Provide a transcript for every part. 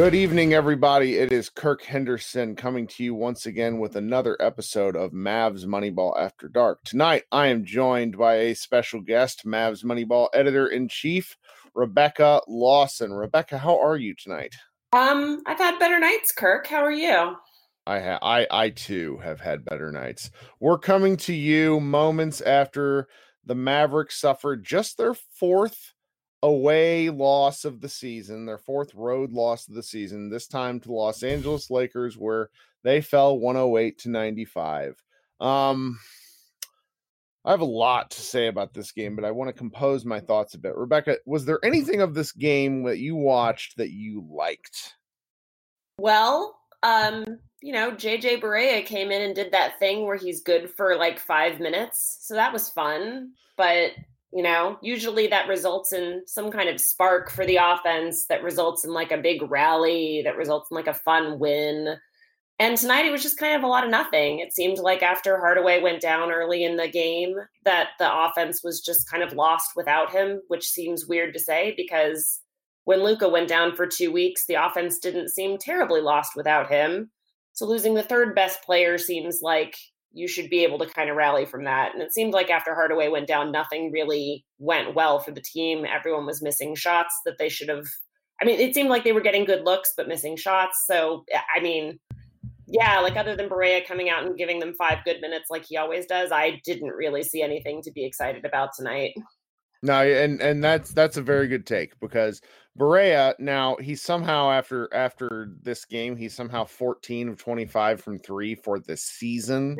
Good evening, everybody. It is Kirk Henderson coming to you once again with another episode of Mavs Moneyball After Dark. Tonight, I am joined by a special guest, Mavs Moneyball editor in chief, Rebecca Lawson. Rebecca, how are you tonight? Um, I've had better nights, Kirk. How are you? I ha- I I too have had better nights. We're coming to you moments after the Mavericks suffered just their fourth away loss of the season, their fourth road loss of the season, this time to Los Angeles Lakers, where they fell 108 to 95. Um, I have a lot to say about this game, but I want to compose my thoughts a bit. Rebecca, was there anything of this game that you watched that you liked? Well, um, you know, JJ Barea came in and did that thing where he's good for like five minutes. So that was fun. But you know, usually that results in some kind of spark for the offense that results in like a big rally, that results in like a fun win. And tonight it was just kind of a lot of nothing. It seemed like after Hardaway went down early in the game, that the offense was just kind of lost without him, which seems weird to say because when Luka went down for two weeks, the offense didn't seem terribly lost without him. So losing the third best player seems like you should be able to kind of rally from that. And it seemed like after Hardaway went down, nothing really went well for the team. Everyone was missing shots that they should have. I mean, it seemed like they were getting good looks, but missing shots. So, eh, I mean, yeah, like other than Barea coming out and giving them five good minutes like he always does, I didn't really see anything to be excited about tonight. No, and and that's that's a very good take because Barea now he's somehow after after this game he's somehow 14 of 25 from 3 for the season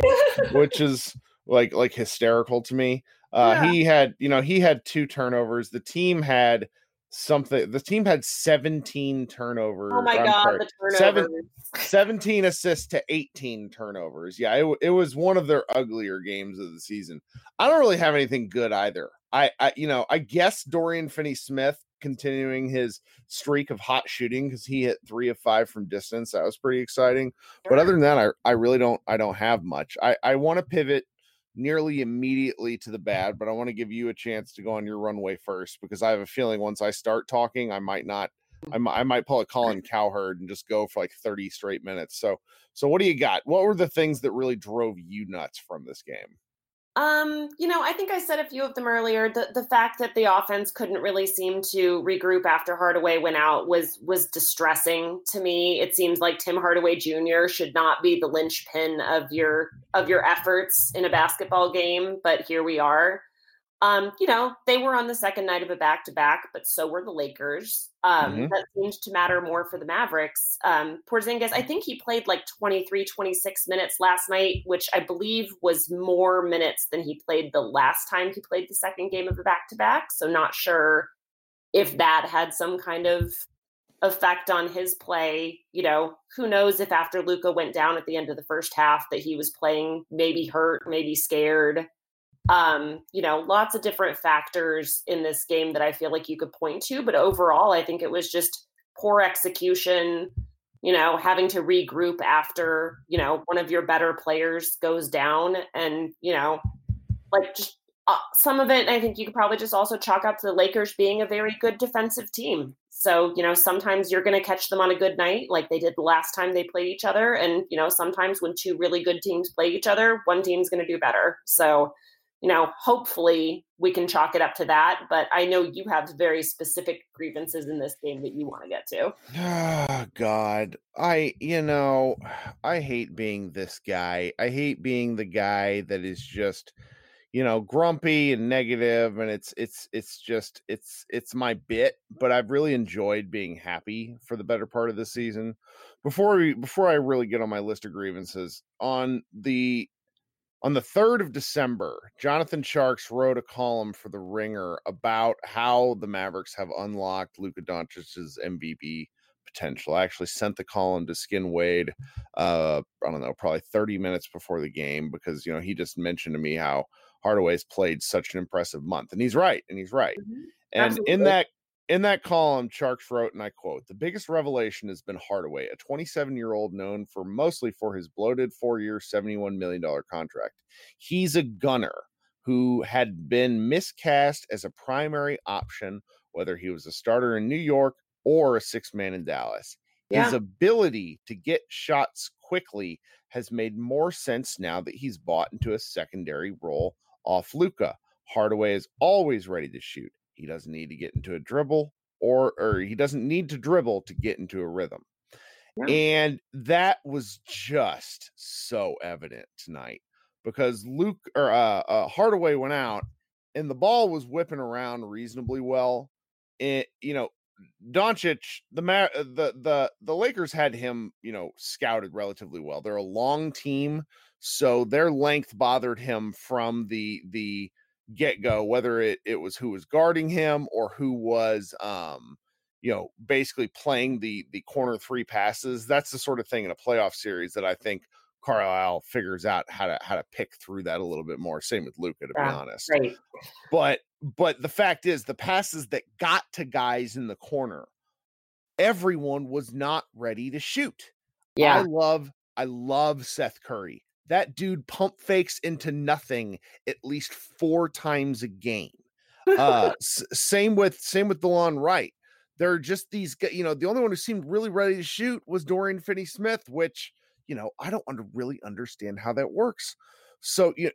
which is like like hysterical to me. Uh yeah. he had, you know, he had two turnovers. The team had something the team had 17 turnovers. Oh my I'm god, sorry, the turnovers. Seven, 17 assists to 18 turnovers. Yeah, it, it was one of their uglier games of the season. I don't really have anything good either. I, I you know, I guess Dorian Finney Smith continuing his streak of hot shooting because he hit three of five from distance. That was pretty exciting. But other than that, I, I really don't I don't have much. I, I want to pivot nearly immediately to the bad, but I want to give you a chance to go on your runway first because I have a feeling once I start talking, I might not I mm. might, I might pull a Colin Cowherd and just go for like 30 straight minutes. So so what do you got? What were the things that really drove you nuts from this game? Um, you know, I think I said a few of them earlier. The the fact that the offense couldn't really seem to regroup after Hardaway went out was was distressing to me. It seems like Tim Hardaway Jr. should not be the linchpin of your of your efforts in a basketball game, but here we are. Um, you know, they were on the second night of a back to back, but so were the Lakers. Um, mm-hmm. That seemed to matter more for the Mavericks. Um, Porzingis, I think he played like 23, 26 minutes last night, which I believe was more minutes than he played the last time he played the second game of the back to back. So, not sure if that had some kind of effect on his play. You know, who knows if after Luka went down at the end of the first half that he was playing maybe hurt, maybe scared um, you know, lots of different factors in this game that I feel like you could point to. But overall, I think it was just poor execution, you know, having to regroup after, you know, one of your better players goes down and, you know, like just uh, some of it, I think you could probably just also chalk up to the Lakers being a very good defensive team. So, you know, sometimes you're going to catch them on a good night, like they did the last time they played each other. And, you know, sometimes when two really good teams play each other, one team's going to do better. So, you know, hopefully we can chalk it up to that. But I know you have very specific grievances in this game that you want to get to. Oh, God. I, you know, I hate being this guy. I hate being the guy that is just, you know, grumpy and negative and it's it's it's just it's it's my bit, but I've really enjoyed being happy for the better part of the season. Before we before I really get on my list of grievances, on the on the 3rd of December, Jonathan Tjarks wrote a column for The Ringer about how the Mavericks have unlocked Luka Doncic's MVP potential. I actually sent the column to Skin Wade, uh, I don't know, probably 30 minutes before the game because, you know, he just mentioned to me how Hardaway's played such an impressive month. And he's right. And he's right. Mm-hmm. And Absolutely. in that in that column, Tjarks wrote, and I quote, the biggest revelation has been Hardaway, a 27 year old known for mostly for his bloated four year, $71 million contract. He's a gunner who had been miscast as a primary option, whether he was a starter in New York or a six man in Dallas. Yeah. His ability to get shots quickly has made more sense now that he's bought into a secondary role off Luka. Hardaway is always ready to shoot. He doesn't need to get into a dribble or or he doesn't need to dribble to get into a rhythm. Yeah. And that was just so evident tonight because Luke or uh, uh, Hardaway went out and the ball was whipping around reasonably well. It, you know, Doncic, the uh, the the the Lakers had him, you know, scouted relatively well. They're a long team, so their length bothered him from the the get go, whether it it was who was guarding him or who was um you know basically playing the the corner three passes. That's the sort of thing in a playoff series that I think Carlisle figures out how to how to pick through that a little bit more. Same with Luka, to yeah, be honest. Right. But but the fact is, the passes that got to guys in the corner, everyone was not ready to shoot. Yeah. I love I love Seth Curry. That dude pump fakes into nothing at least four times a game. Uh, s- same with same with Delon Wright. There are just these, you know, the only one who seemed really ready to shoot was Dorian Finney Smith, which you know, I don't under, really understand how that works. So you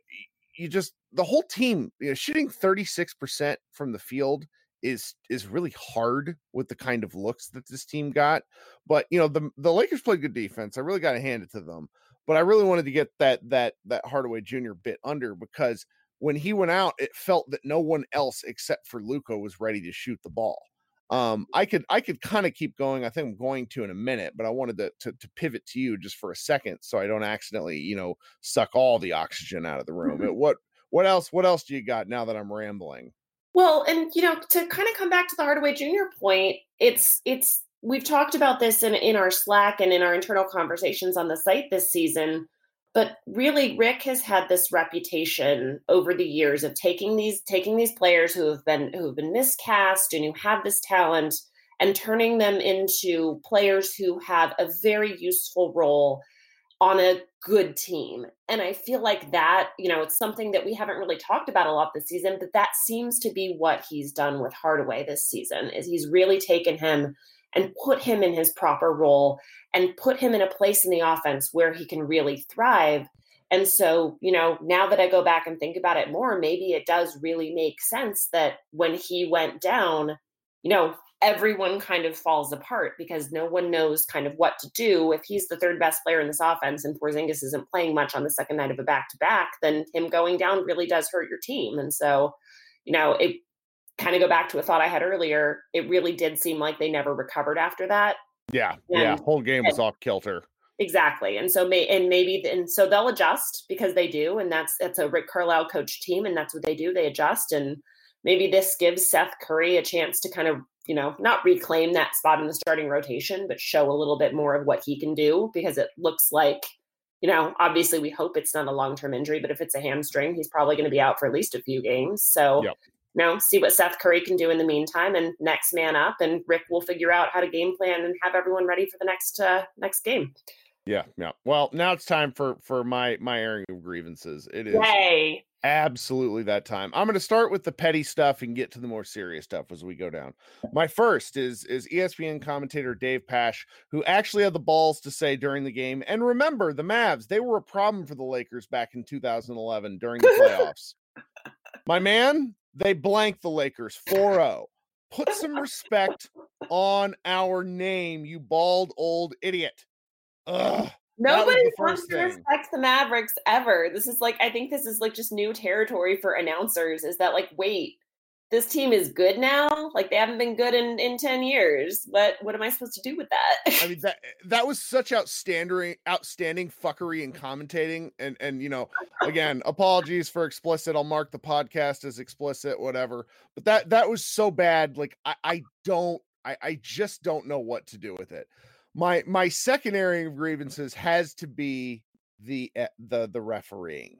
you just the whole team, you know, shooting 36% from the field is is really hard with the kind of looks that this team got. But you know, the the Lakers played good defense. I really got to hand it to them. But I really wanted to get that that that Hardaway Jr. bit under because when he went out, it felt that no one else except for Luka was ready to shoot the ball um i could i could kind of keep going i think i'm going to in a minute but i wanted to, to, to pivot to you just for a second so i don't accidentally you know suck all the oxygen out of the room mm-hmm. what what else what else do you got now that i'm rambling well and you know to kind of come back to the hardaway junior point it's it's we've talked about this in in our slack and in our internal conversations on the site this season but really rick has had this reputation over the years of taking these taking these players who have been who have been miscast and who have this talent and turning them into players who have a very useful role on a good team. And i feel like that you know it's something that we haven't really talked about a lot this season but that seems to be what he's done with hardaway this season is he's really taken him and put him in his proper role and put him in a place in the offense where he can really thrive. And so, you know, now that I go back and think about it more, maybe it does really make sense that when he went down, you know, everyone kind of falls apart because no one knows kind of what to do. If he's the third best player in this offense and Porzingis isn't playing much on the second night of a back to back, then him going down really does hurt your team. And so, you know, it kind of go back to a thought I had earlier, it really did seem like they never recovered after that. Yeah, and, yeah, whole game was off kilter. Exactly, and so may and maybe and so they'll adjust because they do, and that's that's a Rick Carlisle coach team, and that's what they do. They adjust, and maybe this gives Seth Curry a chance to kind of you know not reclaim that spot in the starting rotation, but show a little bit more of what he can do because it looks like you know, obviously we hope it's not a long term injury, but if it's a hamstring, he's probably going to be out for at least a few games. So yep know, see what Seth Curry can do in the meantime, and next man up, and Rick will figure out how to game plan and have everyone ready for the next uh, next game. Yeah, yeah. Well, now it's time for for my my airing of grievances. It is Yay. absolutely that time. I'm going to start with the petty stuff and get to the more serious stuff as we go down. My first is is ESPN commentator Dave Pasch, who actually had the balls to say during the game, and remember the Mavs, they were a problem for the Lakers back in 2011 during the playoffs. My man, they blanked the Lakers 4 0. Put some respect on our name, you bald old idiot. Ugh. Nobody wants to respect the Mavericks ever. This is like, I think this is like just new territory for announcers is that, like, wait, this team is good now. Like they haven't been good in in 10 years. What what am I supposed to do with that? I mean that that was such outstanding outstanding fuckery and commentating and and you know, again, apologies for explicit. I'll mark the podcast as explicit whatever. But that that was so bad like I I don't I I just don't know what to do with it. My my secondary of grievances has to be the eh, the the refereeing.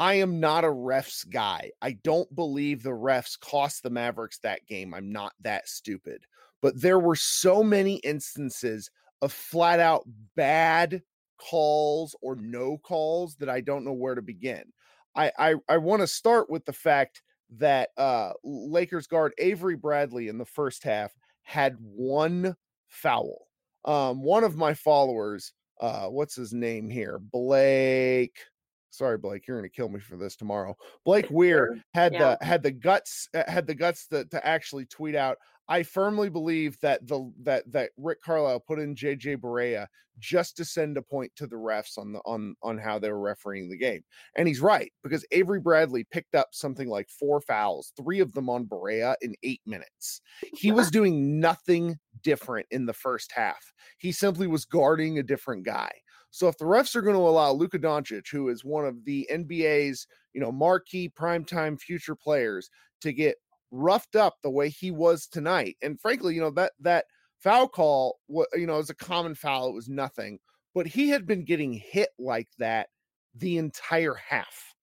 I am not a refs guy. I don't believe the refs cost the Mavericks that game. I'm not that stupid. But there were so many instances of flat out bad calls or no calls that I don't know where to begin. I I, I want to start with the fact that uh Lakers guard Avery Bradley in the first half had one foul. um, one of my followers, uh, what's his name here? Blake. Sorry, Blake, you're gonna kill me for this tomorrow. Blake Weir had yeah. the had the guts uh, had the guts to, to actually tweet out. I firmly believe that the that that Rick Carlisle put in JJ Barea just to send a point to the refs on the on on how they were refereeing the game. And he's right because Avery Bradley picked up something like four fouls, three of them on Barea in 8 minutes. He was doing nothing different in the first half. He simply was guarding a different guy. So if the refs are going to allow Luka Doncic, who is one of the NBA's, you know, marquee primetime future players, to get roughed up the way he was tonight, and frankly, you know that that foul call, you know, was a common foul. It was nothing, but he had been getting hit like that the entire half.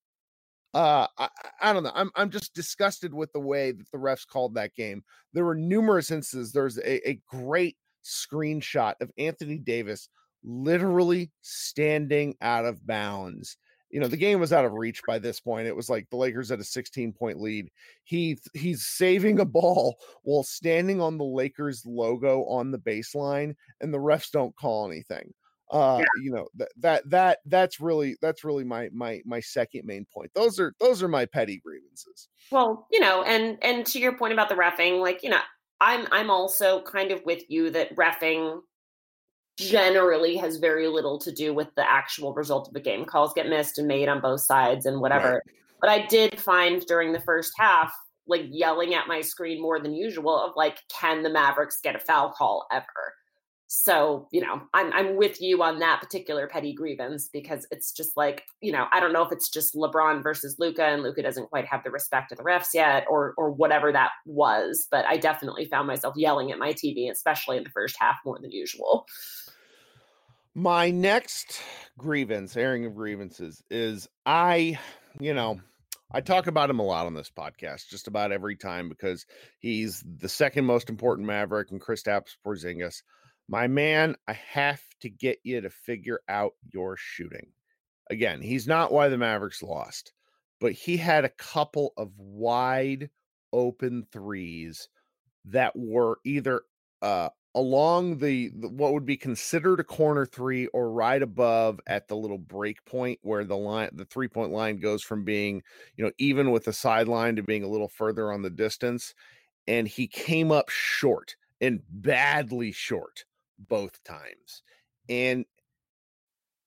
Uh, I, I don't know. I'm I'm just disgusted with the way that the refs called that game. There were numerous instances. There's a, a great screenshot of Anthony Davis literally standing out of bounds. You know, the game was out of reach by this point. It was like the Lakers had a 16 point lead. He he's saving a ball while standing on the Lakers logo on the baseline, and the refs don't call anything. Uh, yeah. you know that that that that's really that's really my my my second main point. Those are those are my petty grievances. Well, you know, and and to your point about the refing, like you know, I'm I'm also kind of with you that refing generally has very little to do with the actual result of the game. Calls get missed and made on both sides and whatever. Right. But I did find during the first half, like yelling at my screen more than usual of like, can the Mavericks get a foul call ever? So, you know, I'm I'm with you on that particular petty grievance because it's just like, you know, I don't know if it's just LeBron versus Luka and Luka doesn't quite have the respect of the refs yet or or whatever that was, but I definitely found myself yelling at my TV, especially in the first half more than usual. My next grievance, airing of grievances, is I, you know, I talk about him a lot on this podcast, just about every time because he's the second most important Maverick and Chris Kristaps Porzingis. My man, I have to get you to figure out your shooting. Again, he's not why the Mavericks lost, but he had a couple of wide open threes that were either uh along the, the, what would be considered a corner three or right above at the little break point where the line the three point line goes from being you know even with the sideline to being a little further on the distance and he came up short and badly short both times. And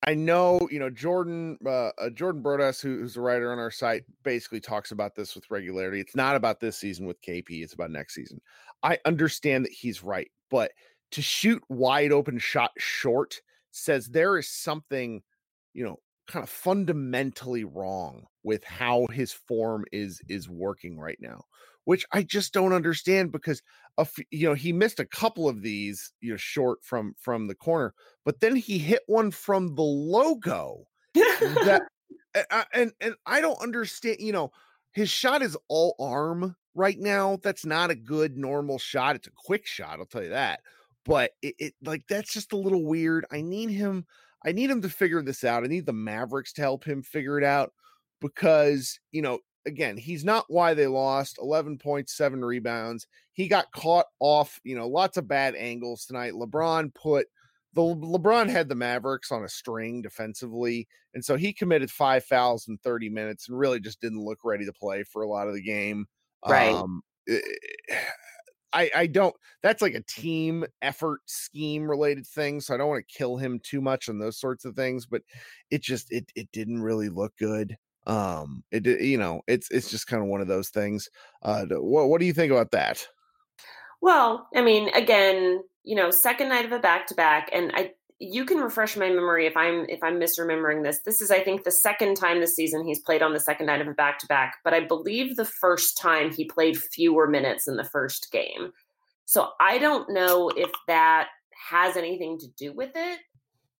I know, you know, Jordan, uh, uh, Jordan Brodas, who, who's a writer on our site, basically talks about this with regularity. It's not about this season with KP; it's about next season. I understand that he's right, but to shoot wide open shot short says there is something, you know, kind of fundamentally wrong with how his form is is working right now, which I just don't understand because of you know he missed a couple of these you know short from from the corner, but then he hit one from the logo that and, and and I don't understand. You know, his shot is all arm right now. That's not a good normal shot. It's a quick shot, I'll tell you that. But it, it like that's just a little weird. I need him. I need him to figure this out. I need the Mavericks to help him figure it out because you know again, he's not why they lost 11 points, seven rebounds. He got caught off, you know, lots of bad angles tonight. LeBron put the LeBron had the Mavericks on a string defensively, and so he committed five fouls in 30 minutes and really just didn't look ready to play for a lot of the game. Right. Um, eh, I, I don't that's like a team effort scheme related thing so i don't want to kill him too much on those sorts of things but it just it it didn't really look good um it you know it's it's just kind of one of those things uh what, what do you think about that? Well i mean again you know second night of a back to back and i you can refresh my memory if i'm if i'm misremembering this. This is i think the second time this season he's played on the second night of a back to back but i believe the first time he played fewer minutes in the first game. So i don't know if that has anything to do with it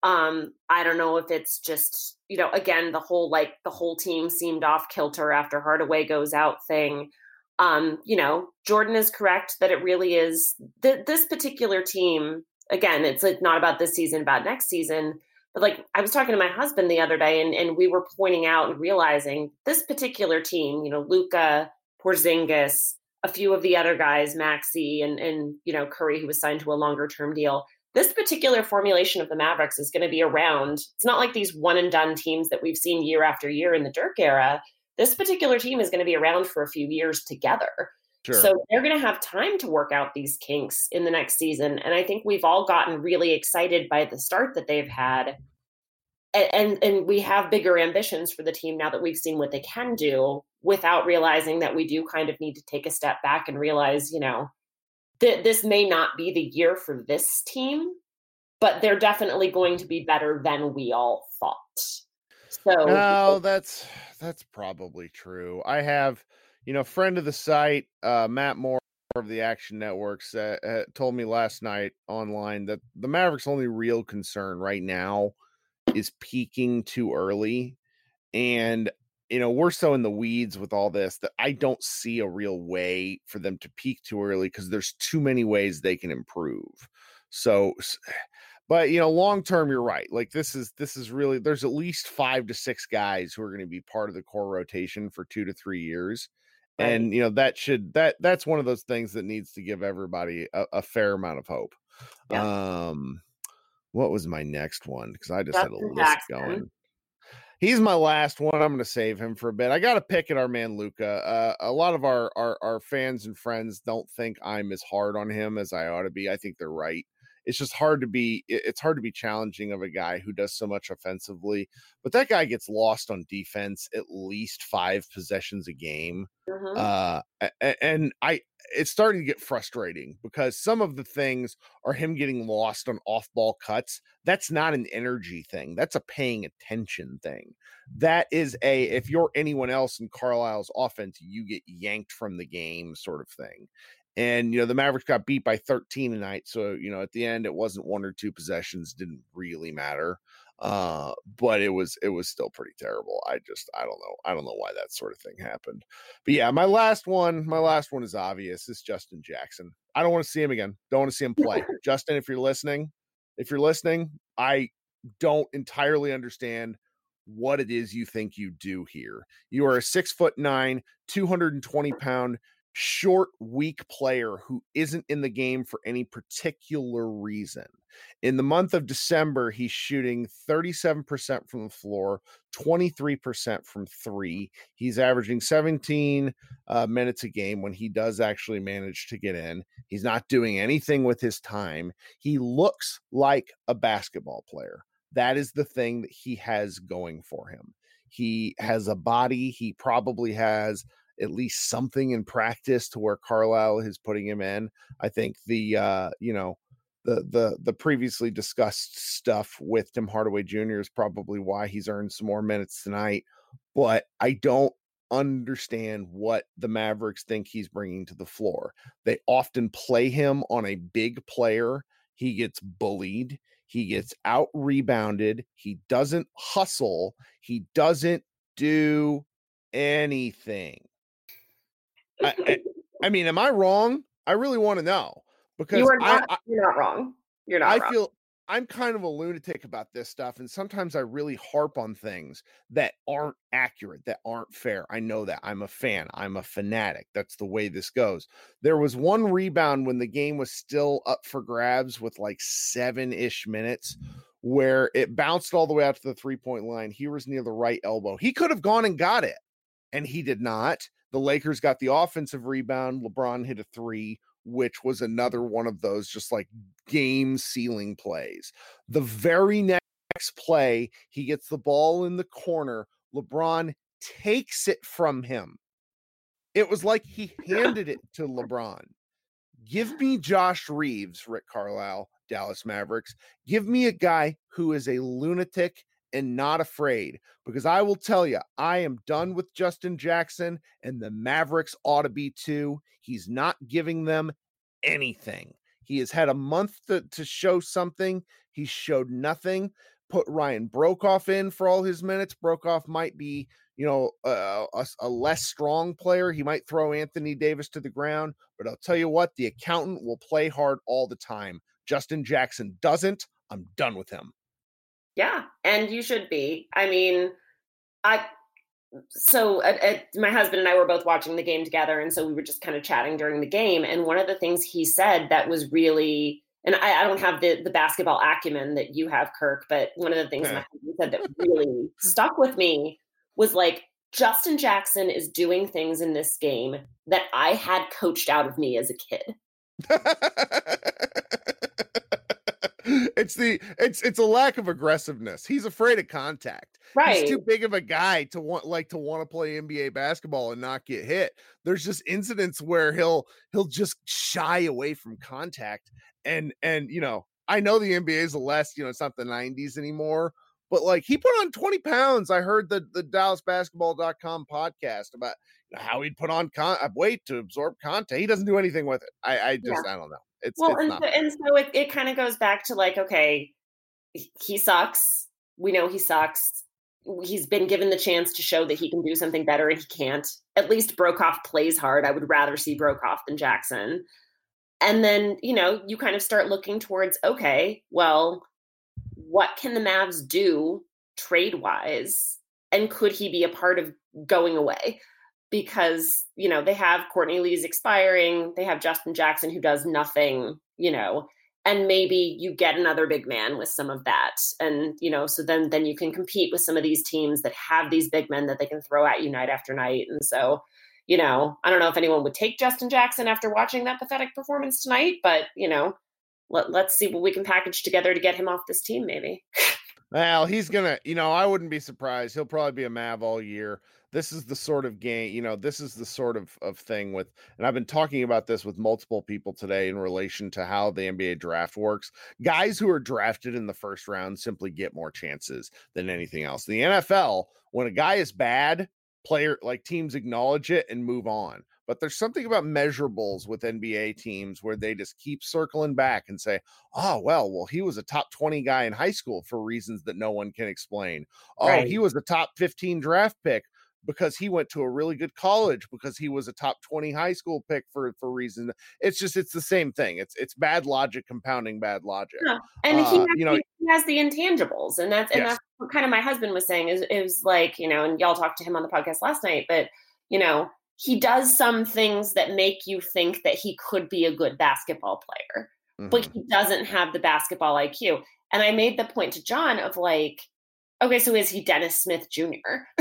um i don't know if it's just you know again the whole like the whole team seemed off kilter after hardaway goes out thing. Um you know jordan is correct that it really is th- this particular team again it's like not about this season about next season but like i was talking to my husband the other day and, and we were pointing out and realizing this particular team you know Luka, porzingis a few of the other guys maxi and and you know curry who was signed to a longer term deal this particular formulation of the Mavericks is going to be around. It's not like these one and done teams that we've seen year after year in the Dirk era. This particular team is going to be around for a few years together. Sure. So they're going to have time to work out these kinks in the next season. And I think we've all gotten really excited by the start that they've had. And, and, and we have bigger ambitions for the team now that we've seen what they can do without realizing that we do kind of need to take a step back and realize, you know, that this may not be the year for this team, but they're definitely going to be better than we all thought. So No, that's that's probably true. I have you know, friend of the site, uh, Matt Moore of the Action Networks, uh, uh, told me last night online that the Mavericks' only real concern right now is peaking too early. And, you know, we're so in the weeds with all this that I don't see a real way for them to peak too early because there's too many ways they can improve. So, but you know, long term, you're right. Like this is this is really there's at least five to six guys who are going to be part of the core rotation for two to three years Right. And you know that should that that's one of those things that needs to give everybody a, a fair amount of hope. Yeah. Um, what was my next one? Because I just Justin had a list Jackson. going. He's my last one. I'm going to save him for a bit. I got to pick at our man Luka. Uh, a lot of our, our our fans and friends don't think I'm as hard on him as I ought to be. I think they're right it's just hard to be it's hard to be challenging of a guy who does so much offensively but that guy gets lost on defense at least five possessions a game mm-hmm. uh and i it's starting to get frustrating because some of the things are him getting lost on off ball cuts that's not an energy thing that's a paying attention thing that is a if you're anyone else in carlisle's offense you get yanked from the game sort of thing and you know, the Mavericks got beat by 13 tonight. So, you know, at the end it wasn't one or two possessions, didn't really matter. Uh, but it was it was still pretty terrible. I just I don't know. I don't know why that sort of thing happened. But yeah, my last one, my last one is obvious. It's Justin Jackson. I don't want to see him again. Don't want to see him play. Justin, if you're listening, if you're listening, I don't entirely understand what it is you think you do here. You are a six foot nine, 220 pound short, weak player who isn't in the game for any particular reason. In the month of December, he's shooting 37% from the floor, 23% from three. He's averaging 17 uh, minutes a game when he does actually manage to get in. He's not doing anything with his time. He looks like a basketball player. That is the thing that he has going for him. He has a body. He probably has at least something in practice to where Carlisle is putting him in. I think the uh, you know, the the the previously discussed stuff with Tim Hardaway Jr. is probably why he's earned some more minutes tonight. But I don't understand what the Mavericks think he's bringing to the floor. They often play him on a big player. He gets bullied. He gets out rebounded. He doesn't hustle. He doesn't do anything. I, I, mean, am I wrong? I really want to know because you are not. I, you're not wrong. You're not. I wrong. feel I'm kind of a lunatic about this stuff, and sometimes I really harp on things that aren't accurate, that aren't fair. I know that. I'm a fan. I'm a fanatic. That's the way this goes. There was one rebound when the game was still up for grabs with like seven ish minutes where it bounced all the way out to the three point line. He was near the right elbow. He could have gone and got it, and he did not. The Lakers got the offensive rebound. LeBron hit a three, which was another one of those just like game sealing plays. The very next play, he gets the ball in the corner. LeBron takes it from him. It was like he handed it to LeBron. Give me Josh Reaves, Rick Carlisle, Dallas Mavericks. Give me a guy who is a lunatic and not afraid because I will tell you, I am done with Justin Jackson and the Mavericks ought to be too. He's not giving them anything. He has had a month to, to show something. He showed nothing. Put Ryan Broekhoff in for all his minutes. Broekhoff might be, you know, a, a less strong player. He might throw Anthony Davis to the ground, but I'll tell you what, the accountant will play hard all the time. Justin Jackson doesn't. I'm done with him. Yeah, and you should be. I mean, I so uh, uh, my husband and I were both watching the game together, and so we were just kind of chatting during the game. And one of the things he said that was really and I, I, don't have the the basketball acumen that you have, Kirk, but one of the things yeah. my said that really stuck with me was like Justin Jackson is doing things in this game that I had coached out of me as a kid. it's the it's it's a lack of aggressiveness. He's afraid of contact. Right. He's too big of a guy to want like to want to play NBA basketball and not get hit. There's just incidents where he'll he'll just shy away from contact and and you know, I know the NBA is less, you know, it's not the 90s anymore, but like he put on 20 pounds. I heard the the DallasBasketball.com podcast about how he'd put on con- uh, weight to absorb contact. He doesn't do anything with it. I, I just yeah. I don't know. It's well, it's and, so, and so it, it kind of goes back to like, okay, he sucks. We know he sucks. He's been given the chance to show that he can do something better, and he can't. At least Broekhoff plays hard. I would rather see Broekhoff than Jackson. And then, you know, you kind of start looking towards, okay, well, what can the Mavs do trade wise? And could he be a part of going away? Because, you know, they have Courtney Lee's expiring, they have Justin Jackson who does nothing, you know, and maybe you get another big man with some of that. And, you know, so then then you can compete with some of these teams that have these big men that they can throw at you night after night. And so, you know, I don't know if anyone would take Justin Jackson after watching that pathetic performance tonight, but you know, let, let's see what we can package together to get him off this team, maybe. Well, he's gonna, you know, I wouldn't be surprised. He'll probably be a Mav all year. This is the sort of game, you know, this is the sort of, of thing with, and I've been talking about this with multiple people today in relation to how the NBA draft works. Guys who are drafted in the first round simply get more chances than anything else. The NFL, when a guy is bad, player like teams acknowledge it and move on. But there's something about measurables with NBA teams where they just keep circling back and say, oh, well, well, he was a top 20 guy in high school for reasons that no one can explain. Oh, right. he was a top 15 draft pick because he went to a really good college because he was a top 20 high school pick for for reason it's just it's the same thing it's it's bad logic compounding bad logic yeah. and uh, he has, you know he has the intangibles and that's and yes. that's what kind of my husband was saying is is like you know and y'all talked to him on the podcast last night but you know he does some things that make you think that he could be a good basketball player, mm-hmm. but he doesn't have the basketball IQ. And I made the point to John of like, okay, so is he Dennis Smith Jr.?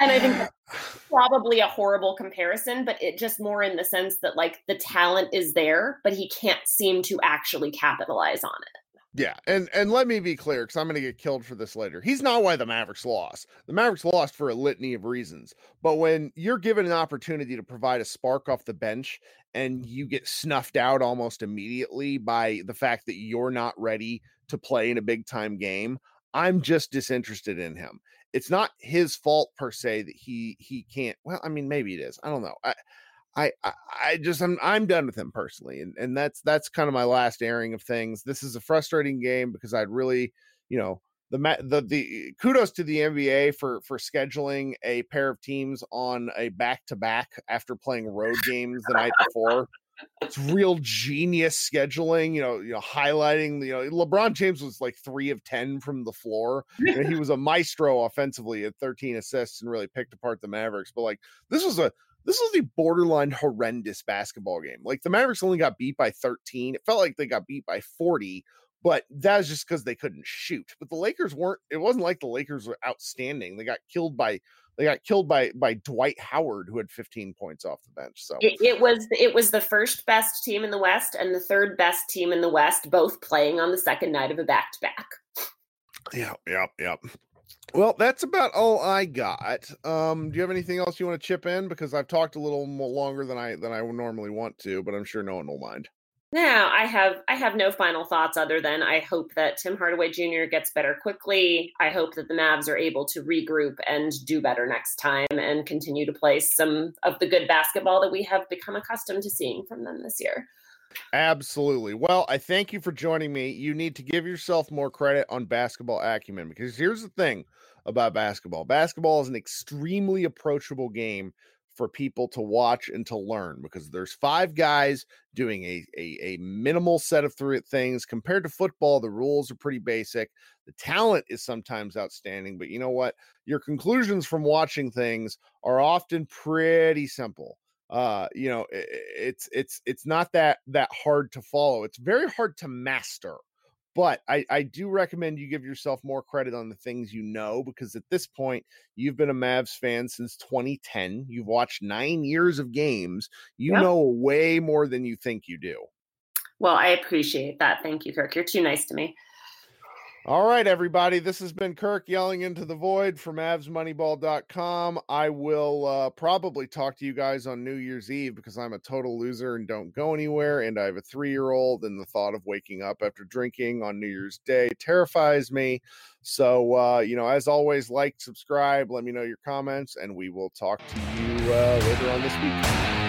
and I think probably a horrible comparison, but it just more in the sense that like the talent is there, but he can't seem to actually capitalize on it. Yeah, and and let me be clear because I'm going to get killed for this later. He's not why the Mavericks lost. The Mavericks lost for a litany of reasons. But when you're given an opportunity to provide a spark off the bench and you get snuffed out almost immediately by the fact that you're not ready to play in a big time game, I'm just disinterested in him. It's not his fault per se that he he can't. Well, I mean, maybe it is. I don't know. I I, I, just I'm I'm done with him personally, and and that's that's kind of my last airing of things. This is a frustrating game because I'd really, you know, the the the kudos to the NBA for for scheduling a pair of teams on a back to back after playing road games the night before. It's real genius scheduling, you know, you know, highlighting, you know, LeBron James was like three of 10 from the floor. he was a maestro offensively at 13 assists and really picked apart the Mavericks. But like, this was a, this was a borderline horrendous basketball game. Like the Mavericks only got beat by 13. It felt like they got beat by 40, but that was just because they couldn't shoot. But the Lakers weren't, it wasn't like the Lakers were outstanding. They got killed by they got killed by by Dwight Howard, who had 15 points off the bench. So it, it was it was the first best team in the West and the third best team in the West, both playing on the second night of a back to back. Yeah, yeah, yeah. Well, that's about all I got. Um, do you have anything else you want to chip in? Because I've talked a little more longer than I than I normally want to, but I'm sure no one will mind. No, I have I have no final thoughts other than I hope that Tim Hardaway Jr. gets better quickly. I hope that the Mavs are able to regroup and do better next time and continue to play some of the good basketball that we have become accustomed to seeing from them this year. Absolutely. Well, I thank you for joining me. You need to give yourself more credit on basketball acumen because here's the thing about basketball basketball is an extremely approachable game for people to watch and to learn because there's five guys doing a, a, a minimal set of three things. Compared to football the rules are pretty basic. The talent is sometimes outstanding but you know what? Your conclusions from watching things are often pretty simple. Uh you know it, it's it's it's not that that hard to follow. It's very hard to master but I, I do recommend you give yourself more credit on the things you know because at this point you've been a Mavs fan since 2010. You've watched nine years of games. You yep. know way more than you think you do. Well, I appreciate that. Thank you, Kirk. You're too nice to me. All right, everybody. This has been Kirk yelling into the void from MavsMoneyball.com. I will uh, probably talk to you guys on New Year's Eve because I'm a total loser and don't go anywhere. And I have a three year old, and the thought of waking up after drinking on New Year's Day terrifies me. So, uh, you know, as always, like, subscribe, let me know your comments, and we will talk to you uh, later on this week.